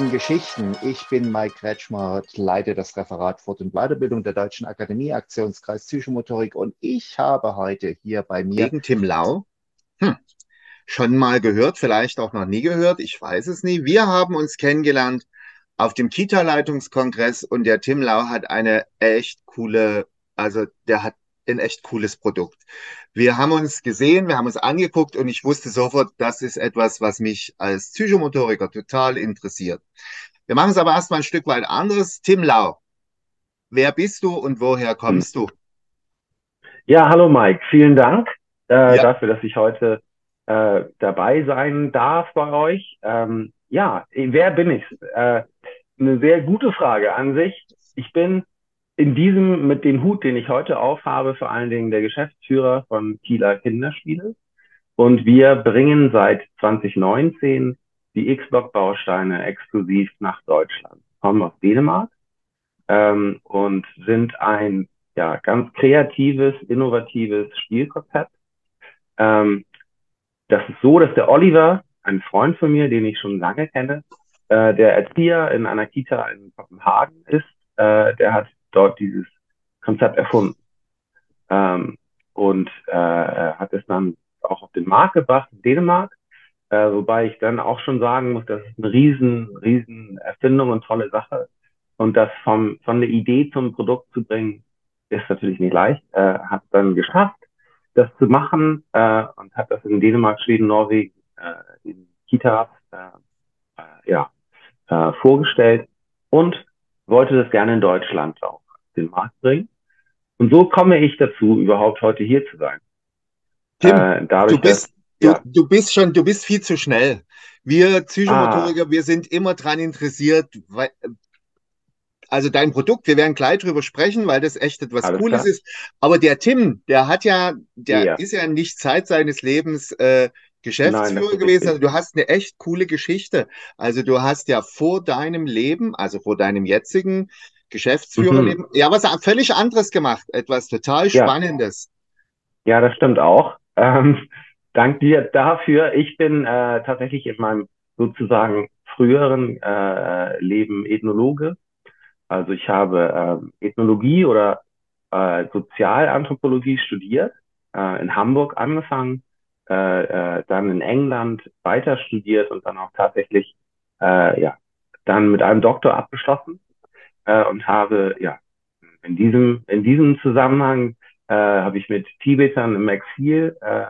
In Geschichten. Ich bin Mike Kretschmer, leite das Referat Fort- und Weiterbildung der Deutschen Akademie, Aktionskreis Psychomotorik und ich habe heute hier bei mir gegen Tim Lau. Hm. Schon mal gehört, vielleicht auch noch nie gehört, ich weiß es nie. Wir haben uns kennengelernt auf dem Kita-Leitungskongress und der Tim Lau hat eine echt coole, also der hat ein echt cooles Produkt. Wir haben uns gesehen, wir haben uns angeguckt und ich wusste sofort, das ist etwas, was mich als Psychomotoriker total interessiert. Wir machen es aber erstmal ein Stück weit anderes. Tim Lau, wer bist du und woher kommst du? Ja, hallo Mike, vielen Dank äh, ja. dafür, dass ich heute äh, dabei sein darf bei euch. Ähm, ja, wer bin ich? Äh, eine sehr gute Frage an sich. Ich bin in diesem, mit dem Hut, den ich heute aufhabe, vor allen Dingen der Geschäftsführer von Kieler Kinderspiele. Und wir bringen seit 2019 die X-Block-Bausteine exklusiv nach Deutschland. Kommen aus Dänemark ähm, und sind ein ja, ganz kreatives, innovatives Spielkonzept. Ähm, das ist so, dass der Oliver, ein Freund von mir, den ich schon lange kenne, äh, der Erzieher in einer Kita in Kopenhagen ist, äh, der hat dort dieses Konzept erfunden. Ähm, und äh, hat es dann auch auf den Markt gebracht in Dänemark, äh, wobei ich dann auch schon sagen muss, das ist eine riesen, riesen Erfindung und tolle Sache. Und das vom, von der Idee zum Produkt zu bringen, ist natürlich nicht leicht. Äh, hat dann geschafft, das zu machen äh, und hat das in Dänemark, Schweden, Norwegen, äh, in Kitas äh, äh, ja, äh, vorgestellt und wollte das gerne in Deutschland auf den Markt bringen. Und so komme ich dazu, überhaupt heute hier zu sein. Tim, äh, dadurch, du, bist, dass, ja. du, du, bist schon, du bist viel zu schnell. Wir Psychomotoriker, ah. wir sind immer dran interessiert, weil, also dein Produkt, wir werden gleich drüber sprechen, weil das echt etwas Alles Cooles klar. ist. Aber der Tim, der hat ja, der ja. ist ja nicht Zeit seines Lebens äh, Geschäftsführer Nein, gewesen. Also du hast eine echt coole Geschichte. Also du hast ja vor deinem Leben, also vor deinem jetzigen Geschäftsführerleben, mhm. ja was völlig anderes gemacht, etwas total Spannendes. Ja, ja das stimmt auch. Ähm, dank dir dafür. Ich bin äh, tatsächlich in meinem sozusagen früheren äh, Leben Ethnologe. Also ich habe äh, Ethnologie oder äh, Sozialanthropologie studiert, äh, in Hamburg angefangen äh, äh, dann in England weiter studiert und dann auch tatsächlich äh, ja dann mit einem Doktor abgeschlossen äh, und habe ja in diesem in diesem Zusammenhang äh, habe ich mit Tibetern im Exil äh,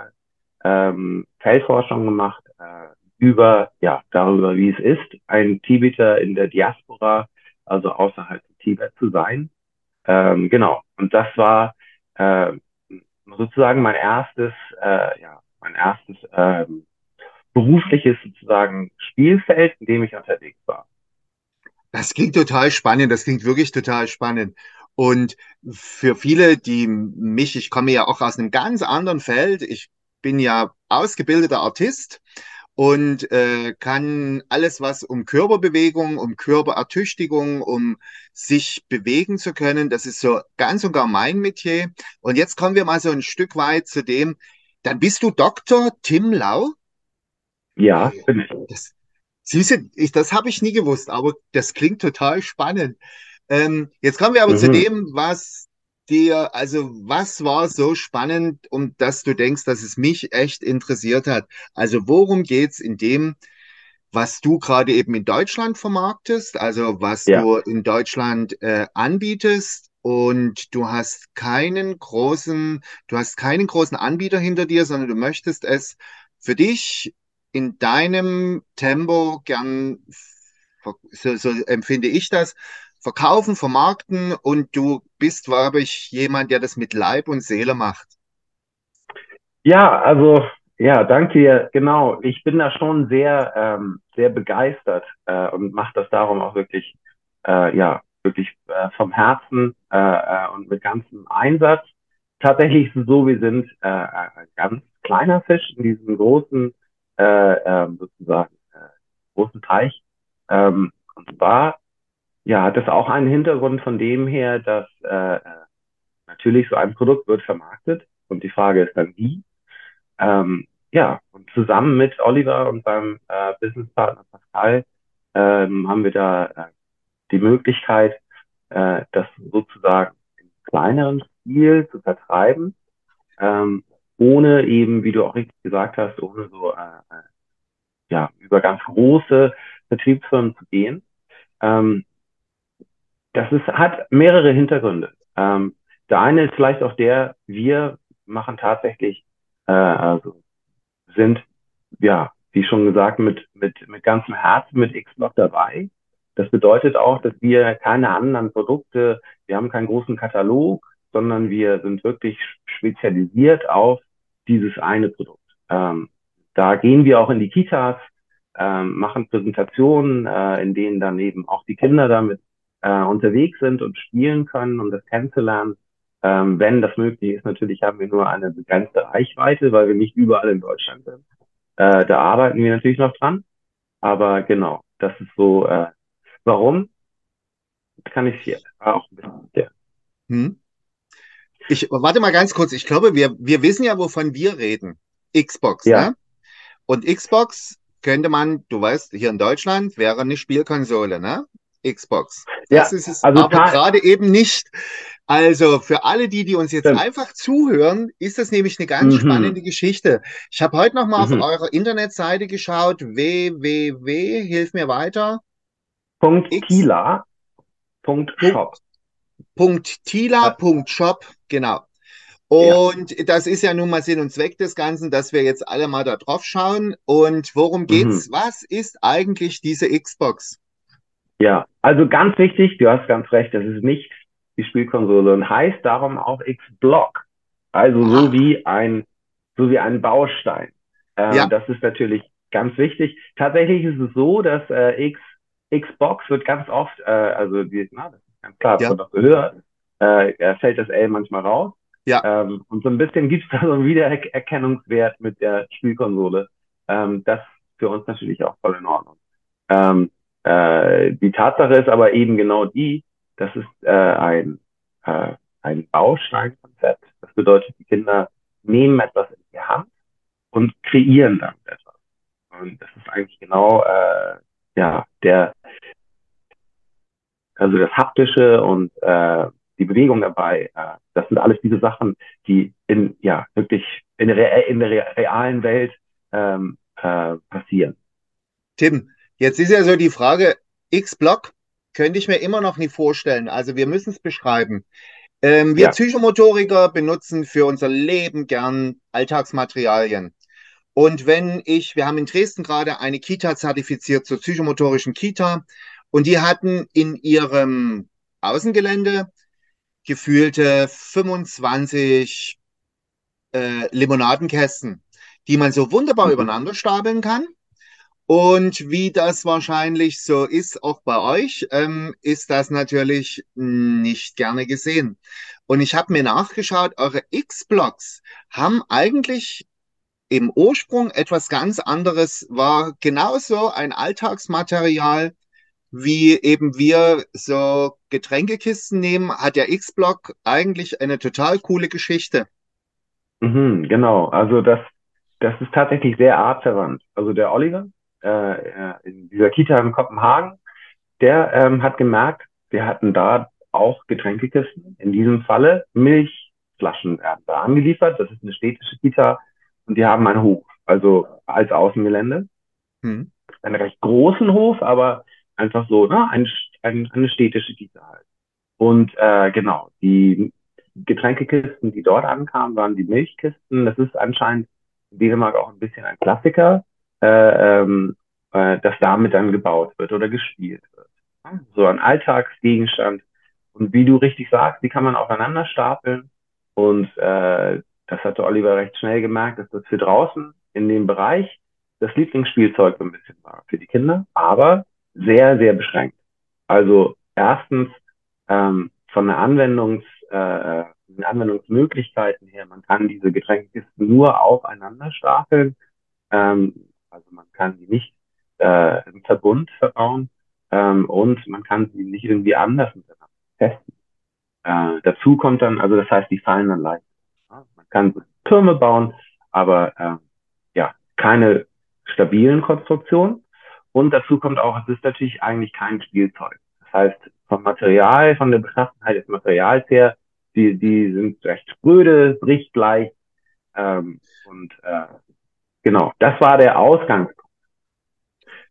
ähm, Feldforschung gemacht äh, über ja darüber wie es ist ein Tibeter in der Diaspora also außerhalb Tibet zu sein ähm, genau und das war äh, sozusagen mein erstes äh, ja mein erstes ähm, berufliches sozusagen Spielfeld, in dem ich unterwegs war. Das klingt total spannend, das klingt wirklich total spannend. Und für viele, die mich, ich komme ja auch aus einem ganz anderen Feld, ich bin ja ausgebildeter Artist und äh, kann alles, was um Körperbewegung, um Körperertüchtigung, um sich bewegen zu können, das ist so ganz und gar mein Metier. Und jetzt kommen wir mal so ein Stück weit zu dem, dann bist du Dr. Tim Lau? Ja, bin ich. Das, siehste, ich, das habe ich nie gewusst, aber das klingt total spannend. Ähm, jetzt kommen wir aber mhm. zu dem, was dir, also was war so spannend, um dass du denkst, dass es mich echt interessiert hat? Also worum geht's in dem, was du gerade eben in Deutschland vermarktest, also was ja. du in Deutschland äh, anbietest und du hast keinen großen, du hast keinen großen Anbieter hinter dir, sondern du möchtest es für dich in deinem Tempo gern, so, so empfinde ich das, verkaufen, vermarkten und du bist, glaube ich, jemand, der das mit Leib und Seele macht. Ja, also ja, danke dir. Genau, ich bin da schon sehr, ähm, sehr begeistert äh, und mache das darum auch wirklich, äh, ja, wirklich äh, vom Herzen äh, äh, und mit ganzem Einsatz. Tatsächlich so, wir sind äh, ein ganz kleiner Fisch in diesem großen, äh, äh, sozusagen, äh, großen Teich. Ähm, und zwar, ja, hat es auch einen Hintergrund von dem her, dass äh, äh, natürlich so ein Produkt wird vermarktet und die Frage ist dann wie. Ähm, ja, und zusammen mit Oliver und seinem äh, Businesspartner Pascal ähm, haben wir da äh, die Möglichkeit, äh, das sozusagen in kleineren Stil zu vertreiben, ähm, ohne eben, wie du auch richtig gesagt hast, ohne so äh, äh ja, über ganz große Vertriebsfirmen zu gehen. Ähm, das ist, hat mehrere Hintergründe. Ähm, der eine ist vielleicht auch der, wir machen tatsächlich, äh, also sind, ja, wie schon gesagt, mit, mit, mit ganzem Herzen mit Xbox dabei. Das bedeutet auch, dass wir keine anderen Produkte, wir haben keinen großen Katalog, sondern wir sind wirklich spezialisiert auf dieses eine Produkt. Ähm, da gehen wir auch in die Kitas, ähm, machen Präsentationen, äh, in denen dann eben auch die Kinder damit äh, unterwegs sind und spielen können, um das kennenzulernen. Ähm, wenn das möglich ist, natürlich haben wir nur eine begrenzte Reichweite, weil wir nicht überall in Deutschland sind. Äh, da arbeiten wir natürlich noch dran. Aber genau, das ist so, äh, warum kann ich hier auch ein bisschen erklären. Hm. Ich warte mal ganz kurz. Ich glaube, wir, wir wissen ja, wovon wir reden. Xbox, ja. ne? Und Xbox könnte man, du weißt, hier in Deutschland wäre eine Spielkonsole, ne? Xbox. Das ja, ist es also aber gerade eben nicht. Also für alle die, die uns jetzt Stimmt. einfach zuhören, ist das nämlich eine ganz mhm. spannende Geschichte. Ich habe heute noch mal mhm. auf eurer Internetseite geschaut, www, hilf mir weiter. Punkt Tila. Punkt Shop. Punkt Tila. Punkt Shop, genau. Und ja. das ist ja nun mal Sinn und Zweck des Ganzen, dass wir jetzt alle mal da drauf schauen. Und worum geht's? Mhm. Was ist eigentlich diese Xbox? Ja, also ganz wichtig, du hast ganz recht, das ist nicht die Spielkonsole und heißt darum auch X-Block. Also so ah. wie ein, so wie ein Baustein. Äh, ja. Das ist natürlich ganz wichtig. Tatsächlich ist es so, dass äh, X, Xbox wird ganz oft, äh, also die, na, das klar, das ja. wird auch gehört, äh, fällt das L manchmal raus. Ja. Ähm, und so ein bisschen gibt es da so einen Wiedererkennungswert mit der Spielkonsole. Ähm, das für uns natürlich auch voll in Ordnung. Ähm, äh, die Tatsache ist aber eben genau die, das ist äh, ein, äh, ein Bausteinkonzept. Das bedeutet, die Kinder nehmen etwas in die Hand und kreieren dann etwas. Und das ist eigentlich genau äh, ja der also das haptische und äh, die Bewegung dabei. Äh, das sind alles diese Sachen, die in ja wirklich in der, in der realen Welt ähm, äh, passieren. Tim, Jetzt ist ja so die Frage, X-Block könnte ich mir immer noch nicht vorstellen. Also wir müssen es beschreiben. Ähm, wir ja. Psychomotoriker benutzen für unser Leben gern Alltagsmaterialien. Und wenn ich, wir haben in Dresden gerade eine Kita zertifiziert zur psychomotorischen Kita und die hatten in ihrem Außengelände gefühlte 25 äh, Limonadenkästen, die man so wunderbar mhm. übereinander stapeln kann. Und wie das wahrscheinlich so ist, auch bei euch, ähm, ist das natürlich nicht gerne gesehen. Und ich habe mir nachgeschaut, eure X-Blocks haben eigentlich im Ursprung etwas ganz anderes, war genauso ein Alltagsmaterial, wie eben wir so Getränkekisten nehmen, hat der X-Block eigentlich eine total coole Geschichte. Mhm, genau, also das, das ist tatsächlich sehr artverwandt. Also der Oliver, äh, in dieser Kita in Kopenhagen, der ähm, hat gemerkt, wir hatten da auch Getränkekisten. In diesem Falle Milchflaschen werden da angeliefert. Das ist eine städtische Kita und die haben einen Hof, also als Außengelände. Hm. Einen recht großen Hof, aber einfach so, ne, ein, ein, eine städtische Kita halt. Und äh, genau, die Getränkekisten, die dort ankamen, waren die Milchkisten. Das ist anscheinend in Dänemark auch ein bisschen ein Klassiker äh, ähm, äh, dass damit dann gebaut wird oder gespielt wird. So ein Alltagsgegenstand. Und wie du richtig sagst, die kann man aufeinander stapeln. Und äh, das hatte Oliver recht schnell gemerkt, dass das für draußen in dem Bereich das Lieblingsspielzeug so ein bisschen war für die Kinder, aber sehr, sehr beschränkt. Also erstens ähm, von der Anwendungs, äh, den Anwendungsmöglichkeiten her, man kann diese Getränkekisten nur aufeinander stapeln. Ähm, also man kann sie nicht äh, im Verbund verbauen ähm, und man kann sie nicht irgendwie anders miteinander testen. Äh, dazu kommt dann, also das heißt, die fallen dann leicht. Man kann Türme bauen, aber äh, ja, keine stabilen Konstruktionen. Und dazu kommt auch, es ist natürlich eigentlich kein Spielzeug. Das heißt, vom Material, von der Beschaffenheit des Materials her, die, die sind recht spröde, bricht leicht. Ähm, und äh, genau, das war der Ausgangspunkt.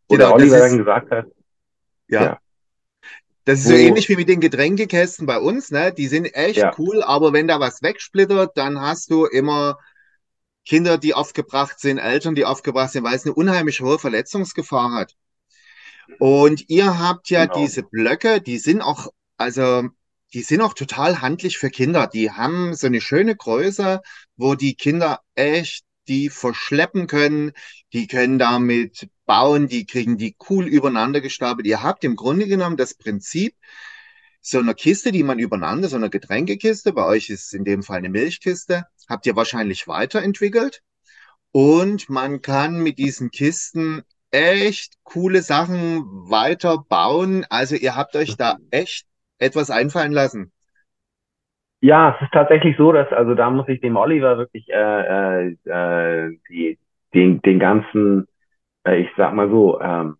Wo genau, der Oliver dann gesagt hat. Ja. ja. Das ist so, so ähnlich wie mit den Getränkekästen bei uns, ne? Die sind echt ja. cool, aber wenn da was wegsplittert, dann hast du immer Kinder, die aufgebracht sind, Eltern, die aufgebracht sind, weil es eine unheimlich hohe Verletzungsgefahr hat. Und ihr habt ja genau. diese Blöcke, die sind auch, also die sind auch total handlich für Kinder. Die haben so eine schöne Größe, wo die Kinder echt die verschleppen können. Die können damit bauen, die kriegen die cool übereinander gestapelt. Ihr habt im Grunde genommen das Prinzip so einer Kiste, die man übereinander, so einer Getränkekiste, bei euch ist in dem Fall eine Milchkiste, habt ihr wahrscheinlich weiterentwickelt. Und man kann mit diesen Kisten echt coole Sachen weiter bauen. Also ihr habt euch da echt etwas einfallen lassen. Ja, es ist tatsächlich so, dass, also da muss ich dem Oliver wirklich äh, äh, äh, die, den, den ganzen, äh, ich sag mal so, ähm,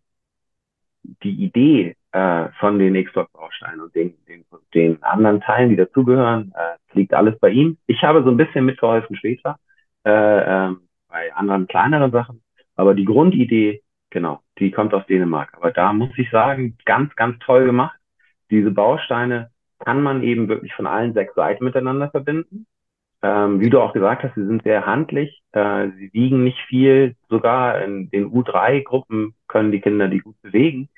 die Idee äh, von den X-Block-Bausteinen und den, den, den anderen Teilen, die dazugehören, äh, liegt alles bei ihm. Ich habe so ein bisschen mitgeholfen später, äh, äh, bei anderen kleineren Sachen, aber die Grundidee, genau, die kommt aus Dänemark. Aber da muss ich sagen, ganz, ganz toll gemacht. Diese Bausteine kann man eben wirklich von allen sechs Seiten miteinander verbinden. Ähm, wie du auch gesagt hast, sie sind sehr handlich, äh, sie wiegen nicht viel, sogar in den U3-Gruppen können die Kinder die gut bewegen.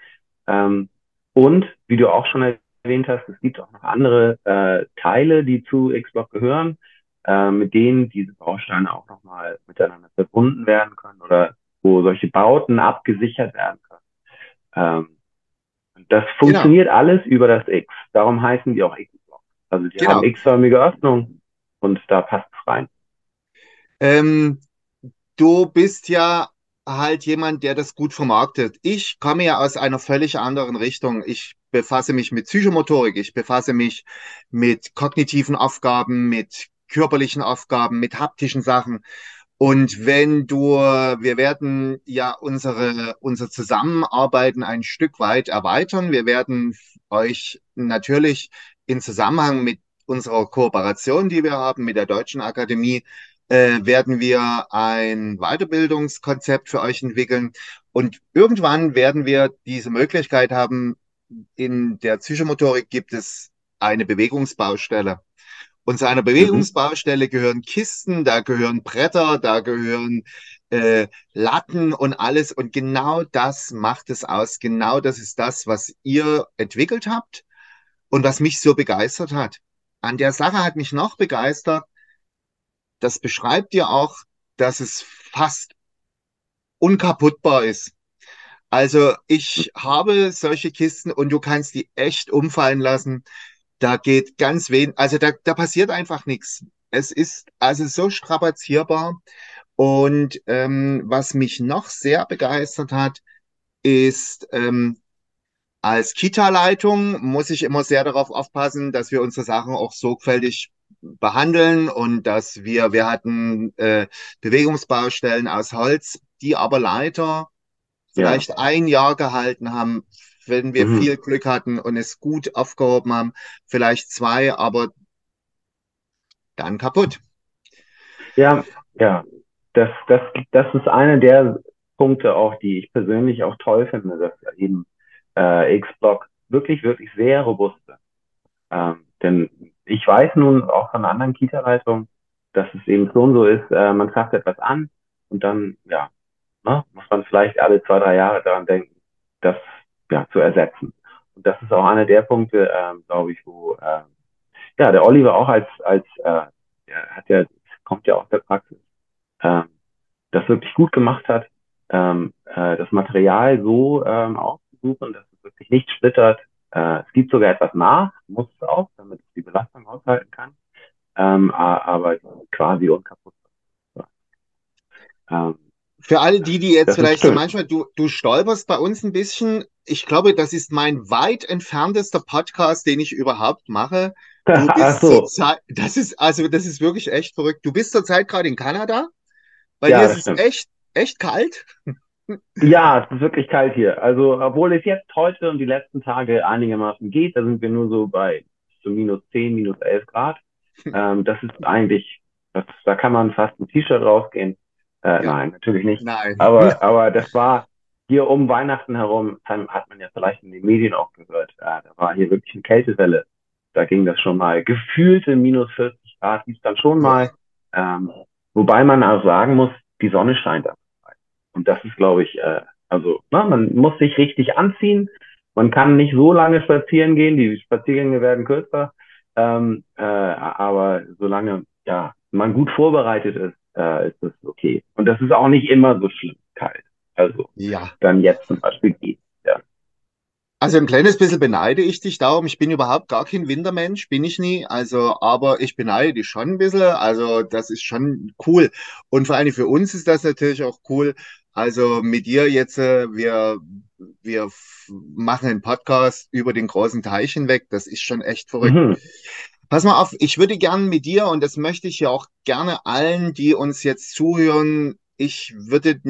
Ähm, und wie du auch schon erwähnt hast, es gibt auch noch andere äh, Teile, die zu X-Block gehören, äh, mit denen diese Bausteine auch nochmal miteinander verbunden werden können oder wo solche Bauten abgesichert werden können. Ähm, das genau. funktioniert genau. alles über das X. Darum heißen die auch X-Block. Also die genau. haben X-förmige Öffnung und da passt es rein. Ähm, du bist ja halt jemand, der das gut vermarktet. Ich komme ja aus einer völlig anderen Richtung. Ich befasse mich mit Psychomotorik, ich befasse mich mit kognitiven Aufgaben, mit körperlichen Aufgaben, mit haptischen Sachen. Und wenn du, wir werden ja unsere, unser Zusammenarbeiten ein Stück weit erweitern. Wir werden euch natürlich in Zusammenhang mit unserer Kooperation, die wir haben mit der Deutschen Akademie, äh, werden wir ein Weiterbildungskonzept für euch entwickeln. Und irgendwann werden wir diese Möglichkeit haben, in der Psychomotorik gibt es eine Bewegungsbaustelle. Und zu einer mhm. Bewegungsbaustelle gehören Kisten, da gehören Bretter, da gehören äh, Latten und alles. Und genau das macht es aus. Genau das ist das, was ihr entwickelt habt und was mich so begeistert hat. An der Sache hat mich noch begeistert, das beschreibt ihr auch, dass es fast unkaputtbar ist. Also ich habe solche Kisten und du kannst die echt umfallen lassen. Da geht ganz wenig, also da, da passiert einfach nichts. Es ist also so strapazierbar. Und ähm, was mich noch sehr begeistert hat, ist, ähm, als Kita-Leitung muss ich immer sehr darauf aufpassen, dass wir unsere Sachen auch sorgfältig behandeln und dass wir, wir hatten äh, Bewegungsbaustellen aus Holz, die aber leider vielleicht ja. ein Jahr gehalten haben, wenn wir mhm. viel Glück hatten und es gut aufgehoben haben, vielleicht zwei, aber dann kaputt. Ja, ja. Das, das, das ist einer der Punkte auch, die ich persönlich auch toll finde, dass eben äh, X-Block wirklich, wirklich sehr robust sind. Ähm, denn ich weiß nun auch von anderen Kita-Leitungen, dass es eben schon so ist, äh, man schafft etwas an und dann, ja, ne, muss man vielleicht alle zwei, drei Jahre daran denken, das ja, zu ersetzen. Und das ist auch einer der Punkte, ähm, glaube ich, wo äh, ja der Oliver auch als als äh, der hat ja kommt ja aus der Praxis, ähm, das wirklich gut gemacht hat, ähm, äh, das Material so ähm, auszusuchen, dass es wirklich nicht splittert, äh, es gibt sogar etwas nach, muss es auch, damit es die Belastung aushalten kann, ähm, aber quasi unkaputt. Ähm, Für alle die, die jetzt vielleicht so manchmal, du, du stolperst bei uns ein bisschen. Ich glaube, das ist mein weit entferntester Podcast, den ich überhaupt mache. Du bist so. Zeit, das ist, also, das ist wirklich echt verrückt. Du bist zurzeit gerade in Kanada. Bei ja, dir ist es echt, echt kalt. Ja, es ist wirklich kalt hier. Also, obwohl es jetzt heute und die letzten Tage einigermaßen geht, da sind wir nur so bei so minus 10, minus 11 Grad. Ähm, das ist eigentlich, das, da kann man fast ein T-Shirt rausgehen. Äh, ja. Nein, natürlich nicht. Nein. Aber, aber das war hier um Weihnachten herum, hat man ja vielleicht in den Medien auch gehört, äh, da war hier wirklich eine Kältewelle. Da ging das schon mal gefühlte minus 40 Grad, hieß dann schon mal. Ähm, wobei man auch sagen muss, die Sonne scheint da. Und das ist, glaube ich, äh, also na, man muss sich richtig anziehen. Man kann nicht so lange spazieren gehen, die Spaziergänge werden kürzer. Ähm, äh, aber solange ja, man gut vorbereitet ist, äh, ist das okay. Und das ist auch nicht immer so schlimm kalt. Also ja. dann jetzt zum Beispiel geht. Ja. Also ein kleines bisschen beneide ich dich darum. Ich bin überhaupt gar kein Wintermensch, bin ich nie. Also, aber ich beneide dich schon ein bisschen. Also das ist schon cool. Und vor allem für uns ist das natürlich auch cool. Also mit dir jetzt, äh, wir, wir machen einen Podcast über den großen Teich hinweg. Das ist schon echt verrückt. Mhm. Pass mal auf, ich würde gerne mit dir, und das möchte ich ja auch gerne allen, die uns jetzt zuhören, ich würde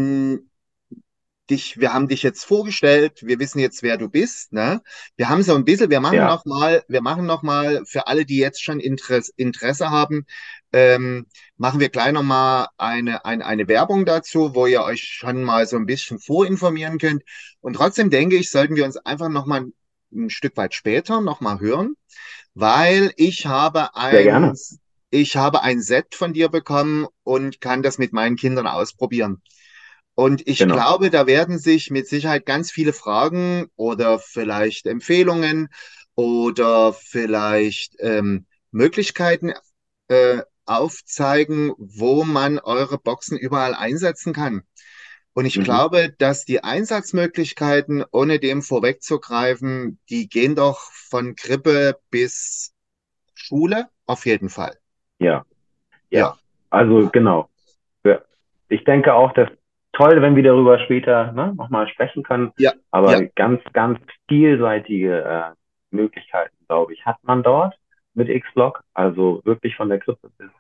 dich, wir haben dich jetzt vorgestellt, wir wissen jetzt, wer du bist, ne? Wir haben so ein bisschen, wir machen ja. noch mal, wir machen noch mal für alle, die jetzt schon Interesse, Interesse haben, ähm, machen wir gleich noch mal eine, eine, eine Werbung dazu, wo ihr euch schon mal so ein bisschen vorinformieren könnt. Und trotzdem denke ich, sollten wir uns einfach noch mal ein Stück weit später noch mal hören, weil ich habe ein, ich habe ein Set von dir bekommen und kann das mit meinen Kindern ausprobieren. Und ich genau. glaube, da werden sich mit Sicherheit ganz viele Fragen oder vielleicht Empfehlungen oder vielleicht ähm, Möglichkeiten äh, aufzeigen, wo man eure Boxen überall einsetzen kann. Und ich mhm. glaube, dass die Einsatzmöglichkeiten, ohne dem vorwegzugreifen, die gehen doch von Krippe bis Schule auf jeden Fall. Ja. Ja. ja. Also genau. Ich denke auch, dass toll, wenn wir darüber später ne, nochmal sprechen können. Ja. Aber ja. ganz, ganz vielseitige äh, Möglichkeiten, glaube ich, hat man dort mit X-Block. Also wirklich von der Krippe bis,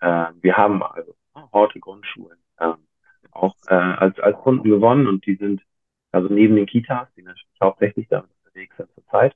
äh, wir haben also Horte Grundschulen äh, auch äh, als, als Kunden gewonnen und die sind also neben den Kitas, die natürlich hauptsächlich damit unterwegs sind zurzeit.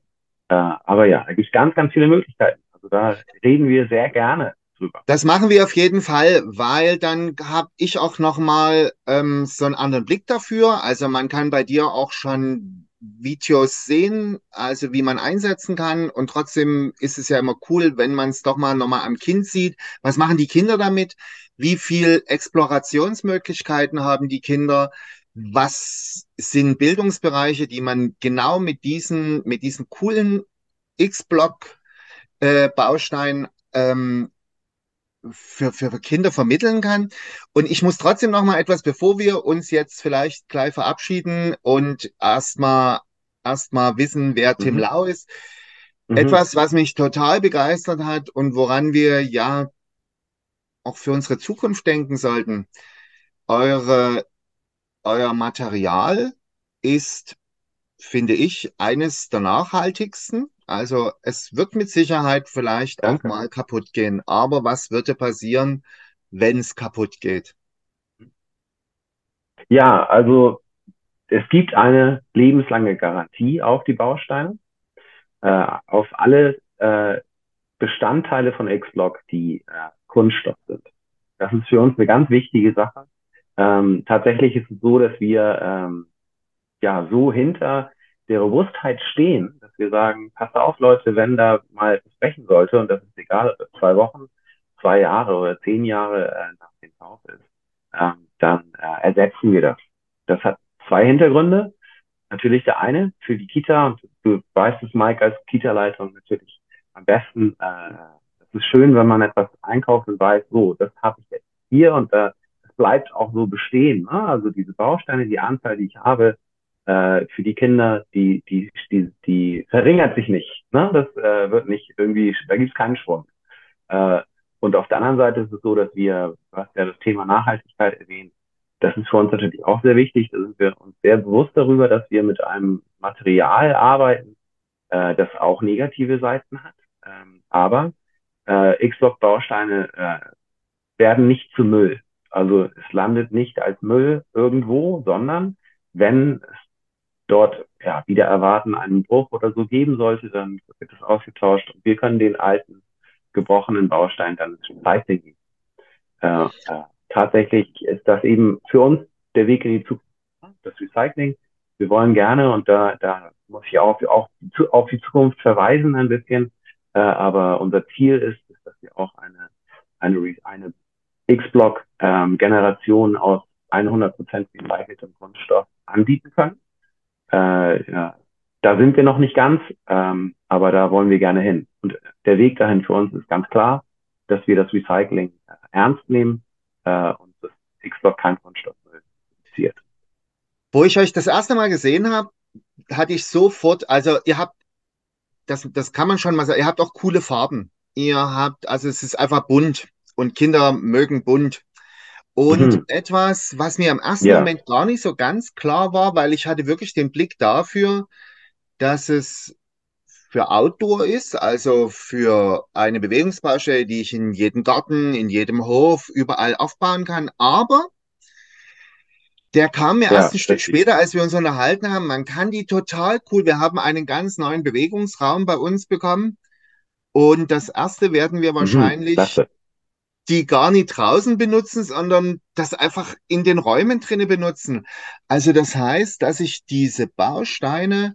Äh, aber ja, da gibt es ganz, ganz viele Möglichkeiten. Also da reden wir sehr gerne drüber. Das machen wir auf jeden Fall, weil dann habe ich auch nochmal ähm, so einen anderen Blick dafür. Also man kann bei dir auch schon Videos sehen, also wie man einsetzen kann. Und trotzdem ist es ja immer cool, wenn man es doch mal nochmal am Kind sieht. Was machen die Kinder damit? Wie viel Explorationsmöglichkeiten haben die Kinder? Was sind Bildungsbereiche, die man genau mit diesen, mit diesen coolen X-Block äh, ähm, für, für Kinder vermitteln kann. Und ich muss trotzdem noch mal etwas, bevor wir uns jetzt vielleicht gleich verabschieden und erstmal erstmal wissen, wer Tim mhm. Lau ist. Mhm. Etwas, was mich total begeistert hat und woran wir ja auch für unsere Zukunft denken sollten. Eure, euer Material ist, finde ich, eines der nachhaltigsten. Also es wird mit Sicherheit vielleicht Danke. auch mal kaputt gehen. Aber was würde passieren, wenn es kaputt geht? Ja, also es gibt eine lebenslange Garantie auf die Bausteine, äh, auf alle äh, Bestandteile von X-Block, die äh, Kunststoff sind. Das ist für uns eine ganz wichtige Sache. Ähm, tatsächlich ist es so, dass wir ähm, ja so hinter der Robustheit stehen, wir sagen, passt auf Leute, wenn da mal etwas brechen sollte, und das ist egal, ob zwei Wochen, zwei Jahre oder zehn Jahre äh, nach dem Kauf ist, ähm, dann äh, ersetzen wir das. Das hat zwei Hintergründe. Natürlich der eine für die Kita, und du weißt es, Mike, als Kita-Leitung natürlich am besten, äh, es ist schön, wenn man etwas einkauft und weiß, so, das habe ich jetzt hier und äh, es bleibt auch so bestehen. Ne? Also diese Bausteine, die Anzahl, die ich habe, äh, für die Kinder, die, die, die, die verringert sich nicht. Ne? Das äh, wird nicht irgendwie, da gibt es keinen Schwung. Äh, und auf der anderen Seite ist es so, dass wir, hast ja das Thema Nachhaltigkeit erwähnt, das ist für uns natürlich auch sehr wichtig. Da sind wir uns sehr bewusst darüber, dass wir mit einem Material arbeiten, äh, das auch negative Seiten hat. Ähm, aber äh, X-Block-Bausteine äh, werden nicht zu Müll. Also es landet nicht als Müll irgendwo, sondern wenn es dort ja, wieder erwarten einen Bruch oder so geben sollte, dann wird es ausgetauscht und wir können den alten gebrochenen Baustein dann ins Recycling geben. Äh, äh, tatsächlich ist das eben für uns der Weg in die Zukunft, das Recycling. Wir wollen gerne und da, da muss ich auch, auch auf die Zukunft verweisen ein bisschen, äh, aber unser Ziel ist, ist, dass wir auch eine, eine, eine X-Block-Generation ähm, aus 100% recyceltem Kunststoff anbieten können. Äh, ja, da sind wir noch nicht ganz, ähm, aber da wollen wir gerne hin. Und der Weg dahin für uns ist ganz klar, dass wir das Recycling ernst nehmen äh, und das X-Block kein Kunststoffmüll produziert. Wo ich euch das erste Mal gesehen habe, hatte ich sofort, also ihr habt, das, das kann man schon mal sagen, ihr habt auch coole Farben. Ihr habt, also es ist einfach bunt und Kinder mögen bunt. Und mhm. etwas, was mir im ersten ja. Moment gar nicht so ganz klar war, weil ich hatte wirklich den Blick dafür, dass es für Outdoor ist, also für eine Bewegungsbaustelle, die ich in jedem Garten, in jedem Hof, überall aufbauen kann. Aber der kam mir ja, erst ein Stück später, als wir uns unterhalten haben. Man kann die total cool. Wir haben einen ganz neuen Bewegungsraum bei uns bekommen. Und das erste werden wir mhm, wahrscheinlich mhm, die gar nicht draußen benutzen, sondern das einfach in den Räumen drinnen benutzen. Also das heißt, dass ich diese Bausteine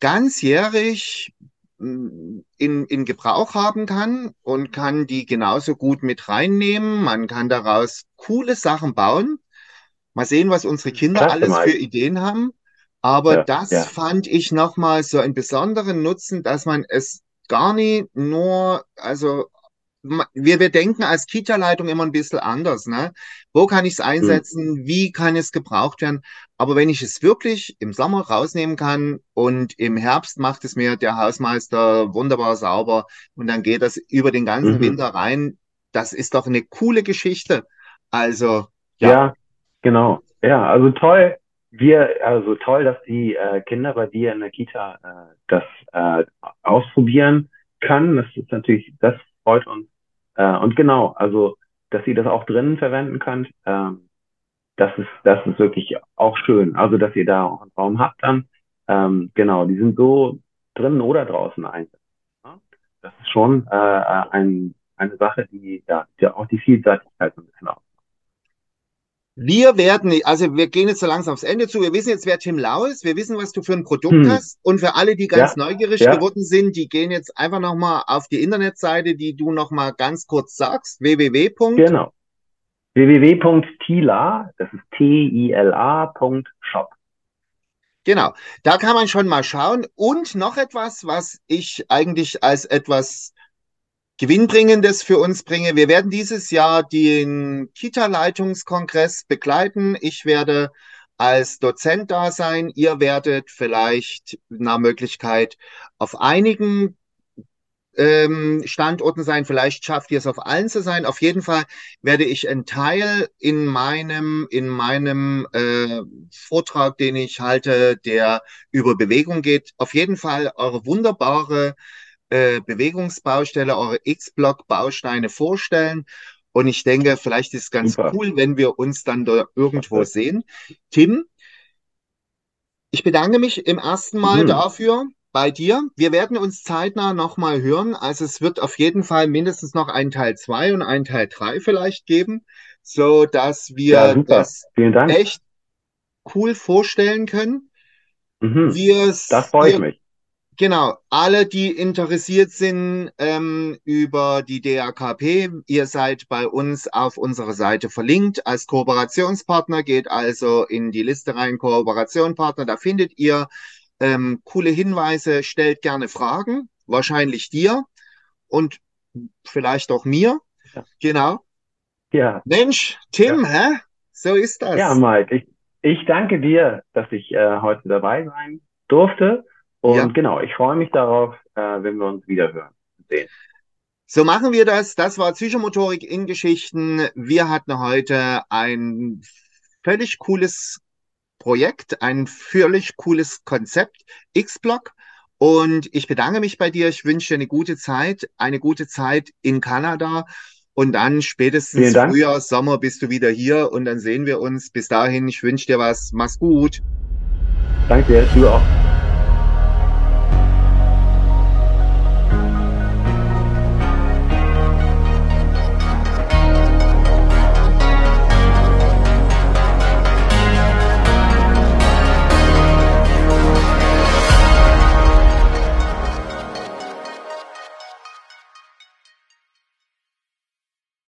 ganzjährig mm, in, in Gebrauch haben kann und kann die genauso gut mit reinnehmen. Man kann daraus coole Sachen bauen. Mal sehen, was unsere Kinder Klasse, alles Mike. für Ideen haben. Aber ja, das ja. fand ich nochmal so einen besonderen Nutzen, dass man es gar nicht nur, also wir, wir denken als Kita-Leitung immer ein bisschen anders. Ne? Wo kann ich es einsetzen? Mhm. Wie kann es gebraucht werden? Aber wenn ich es wirklich im Sommer rausnehmen kann und im Herbst macht es mir der Hausmeister wunderbar sauber und dann geht das über den ganzen mhm. Winter rein, das ist doch eine coole Geschichte. Also, ja. Ja, genau. Ja, also toll. Wir, also toll, dass die äh, Kinder bei dir in der Kita äh, das äh, ausprobieren können. Das ist natürlich, das freut uns. Äh, und genau, also, dass ihr das auch drinnen verwenden könnt, ähm, das ist, das ist wirklich auch schön. Also, dass ihr da auch einen Raum habt dann. Ähm, genau, die sind so drinnen oder draußen einsetzen. Ja? Das ist schon äh, ein, eine Sache, die ja, auch die Vielseitigkeit so ein bisschen aus. Wir werden, also wir gehen jetzt so langsam aufs Ende zu. Wir wissen jetzt, wer Tim Lau ist. Wir wissen, was du für ein Produkt hm. hast. Und für alle, die ganz ja. neugierig ja. geworden sind, die gehen jetzt einfach nochmal auf die Internetseite, die du nochmal ganz kurz sagst. www. Genau. www.tila, das ist T-I-L-A.shop. Genau. Da kann man schon mal schauen. Und noch etwas, was ich eigentlich als etwas Gewinnbringendes für uns bringe. Wir werden dieses Jahr den Kita-Leitungskongress begleiten. Ich werde als Dozent da sein. Ihr werdet vielleicht nach Möglichkeit auf einigen ähm, Standorten sein. Vielleicht schafft ihr es auf allen zu sein. Auf jeden Fall werde ich einen Teil in meinem, in meinem äh, Vortrag, den ich halte, der über Bewegung geht, auf jeden Fall eure wunderbare äh, Bewegungsbaustelle, eure X-Block-Bausteine vorstellen. Und ich denke, vielleicht ist es ganz Super. cool, wenn wir uns dann da irgendwo sehen. Tim, ich bedanke mich im ersten Mal mhm. dafür bei dir. Wir werden uns zeitnah nochmal hören. Also es wird auf jeden Fall mindestens noch einen Teil 2 und einen Teil 3 vielleicht geben, so dass wir ja, das echt cool vorstellen können. Mhm. das freut mich. Genau, alle, die interessiert sind ähm, über die DAKP, ihr seid bei uns auf unserer Seite verlinkt als Kooperationspartner, geht also in die Liste rein, Kooperationpartner, da findet ihr ähm, coole Hinweise, stellt gerne Fragen, wahrscheinlich dir und vielleicht auch mir. Ja. Genau. Ja. Mensch, Tim, ja. hä? So ist das. Ja, Mike, ich, ich danke dir, dass ich äh, heute dabei sein durfte. Und ja. genau, ich freue mich darauf, äh, wenn wir uns wieder hören sehen. So machen wir das. Das war Psychomotorik in Geschichten. Wir hatten heute ein völlig cooles Projekt, ein völlig cooles Konzept, X-Block. Und ich bedanke mich bei dir. Ich wünsche dir eine gute Zeit, eine gute Zeit in Kanada. Und dann spätestens Frühjahr, Sommer bist du wieder hier und dann sehen wir uns. Bis dahin, ich wünsche dir was. Mach's gut. Danke dir, du auch.